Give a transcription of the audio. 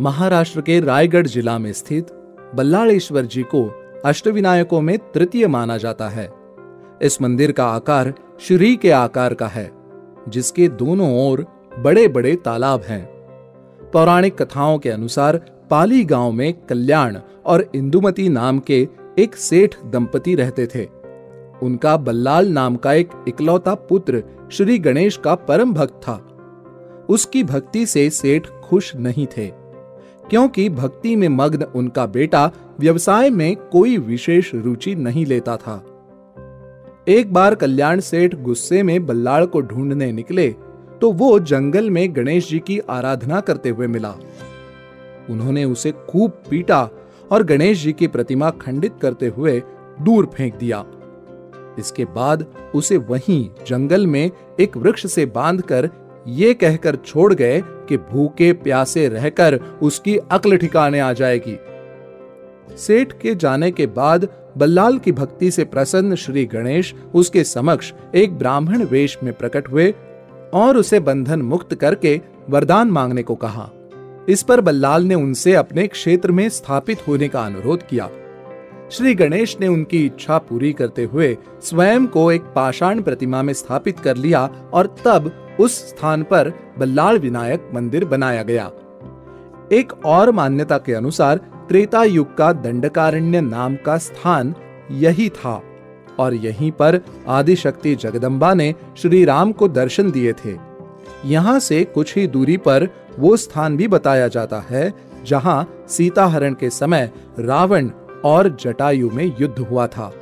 महाराष्ट्र के रायगढ़ जिला में स्थित बल्लाड़ेश्वर जी को अष्टविनायकों में तृतीय माना जाता है। इस मंदिर का आकार श्री के आकार का है, जिसके दोनों ओर बड़े बड़े तालाब हैं। पौराणिक कथाओं के अनुसार पाली गाँव में कल्याण और इंदुमती नाम के एक सेठ दंपति रहते थे। उनका बल्लाल नाम का एक इकलौता पुत्र श्री गणेश का परम भक्त था। उसकी भक्ति से सेठ खुश नहीं थे। क्योंकि भक्ति में मग्न उनका बेटा व्यवसाय में कोई विशेष रुचि नहीं लेता था। एक बार कल्याण सेठ गुस्से में बल्लाड़ को ढूँढने निकले तो वो जंगल में गणेश जी की आराधना करते हुए मिला। उन्होंने उसे खूब पीटा और गणेश जी की प्रतिमा खंडित करते हुए दूर फेंक दिया। इसके बाद उसे वहीं जंगल में एक वृक्ष से बांधकर ये कहकर छोड़ गए कि भूखे प्यासे रहकर उसकी अक्ल ठिकाने आ जाएगी। सेठ के जाने के बाद बल्लाल की भक्ति से प्रसन्न श्री गणेश उसके समक्ष एक ब्राह्मण वेश में प्रकट हुए और उसे बंधन मुक्त करके वरदान मांगने को कहा। इस पर बल्लाल ने उनसे अपने क्षेत्र में स्थापित होने का अनुरोध किया। श्री गणेश ने उनकी इच्छा पूरी करते हुए स्वयं को एक पाषाण प्रतिमा में स्थापित कर लिया और तब उस स्थान पर बल्लाल विनायक मंदिर बनाया गया। एक और मान्यता के अनुसार त्रेता युग का दंडकारण्य नाम का स्थान यही था और यहीं पर आदिशक्ति जगदम्बा ने श्री राम को दर्शन दिए थे। यहाँ से कुछ ही दूरी पर वो स्थान भी बताया जाता है, जहाँ सीता हरण के समय रावण और जटायु में युद्ध हुआ था।